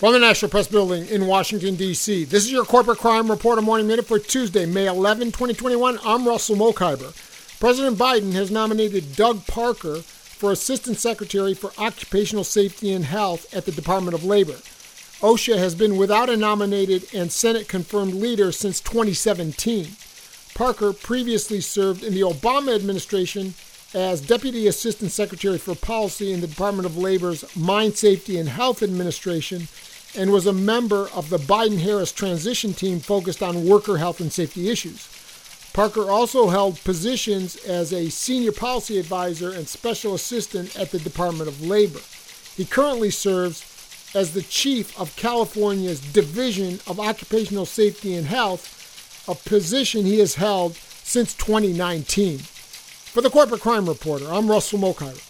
From the National Press Building in Washington, D.C., this is your Corporate Crime Reporter Morning Minute for Tuesday, May 11, 2021. I'm Russell Mokhiber. President Biden has nominated Doug Parker for Assistant Secretary for Occupational Safety and Health at the Department of Labor. OSHA has been without a nominated and Senate confirmed leader since 2017. Parker previously served in the Obama administration as Deputy Assistant Secretary for Policy in the Department of Labor's Mine Safety and Health Administration and was a member of the Biden Harris transition team focused on worker health and safety issues. Parker also held positions as a senior policy advisor and special assistant at the Department of Labor. He currently serves as the chief of California's Division of Occupational Safety and Health, a position he has held since 2019. For the Corporate Crime Reporter, I'm Russell Mokhiber.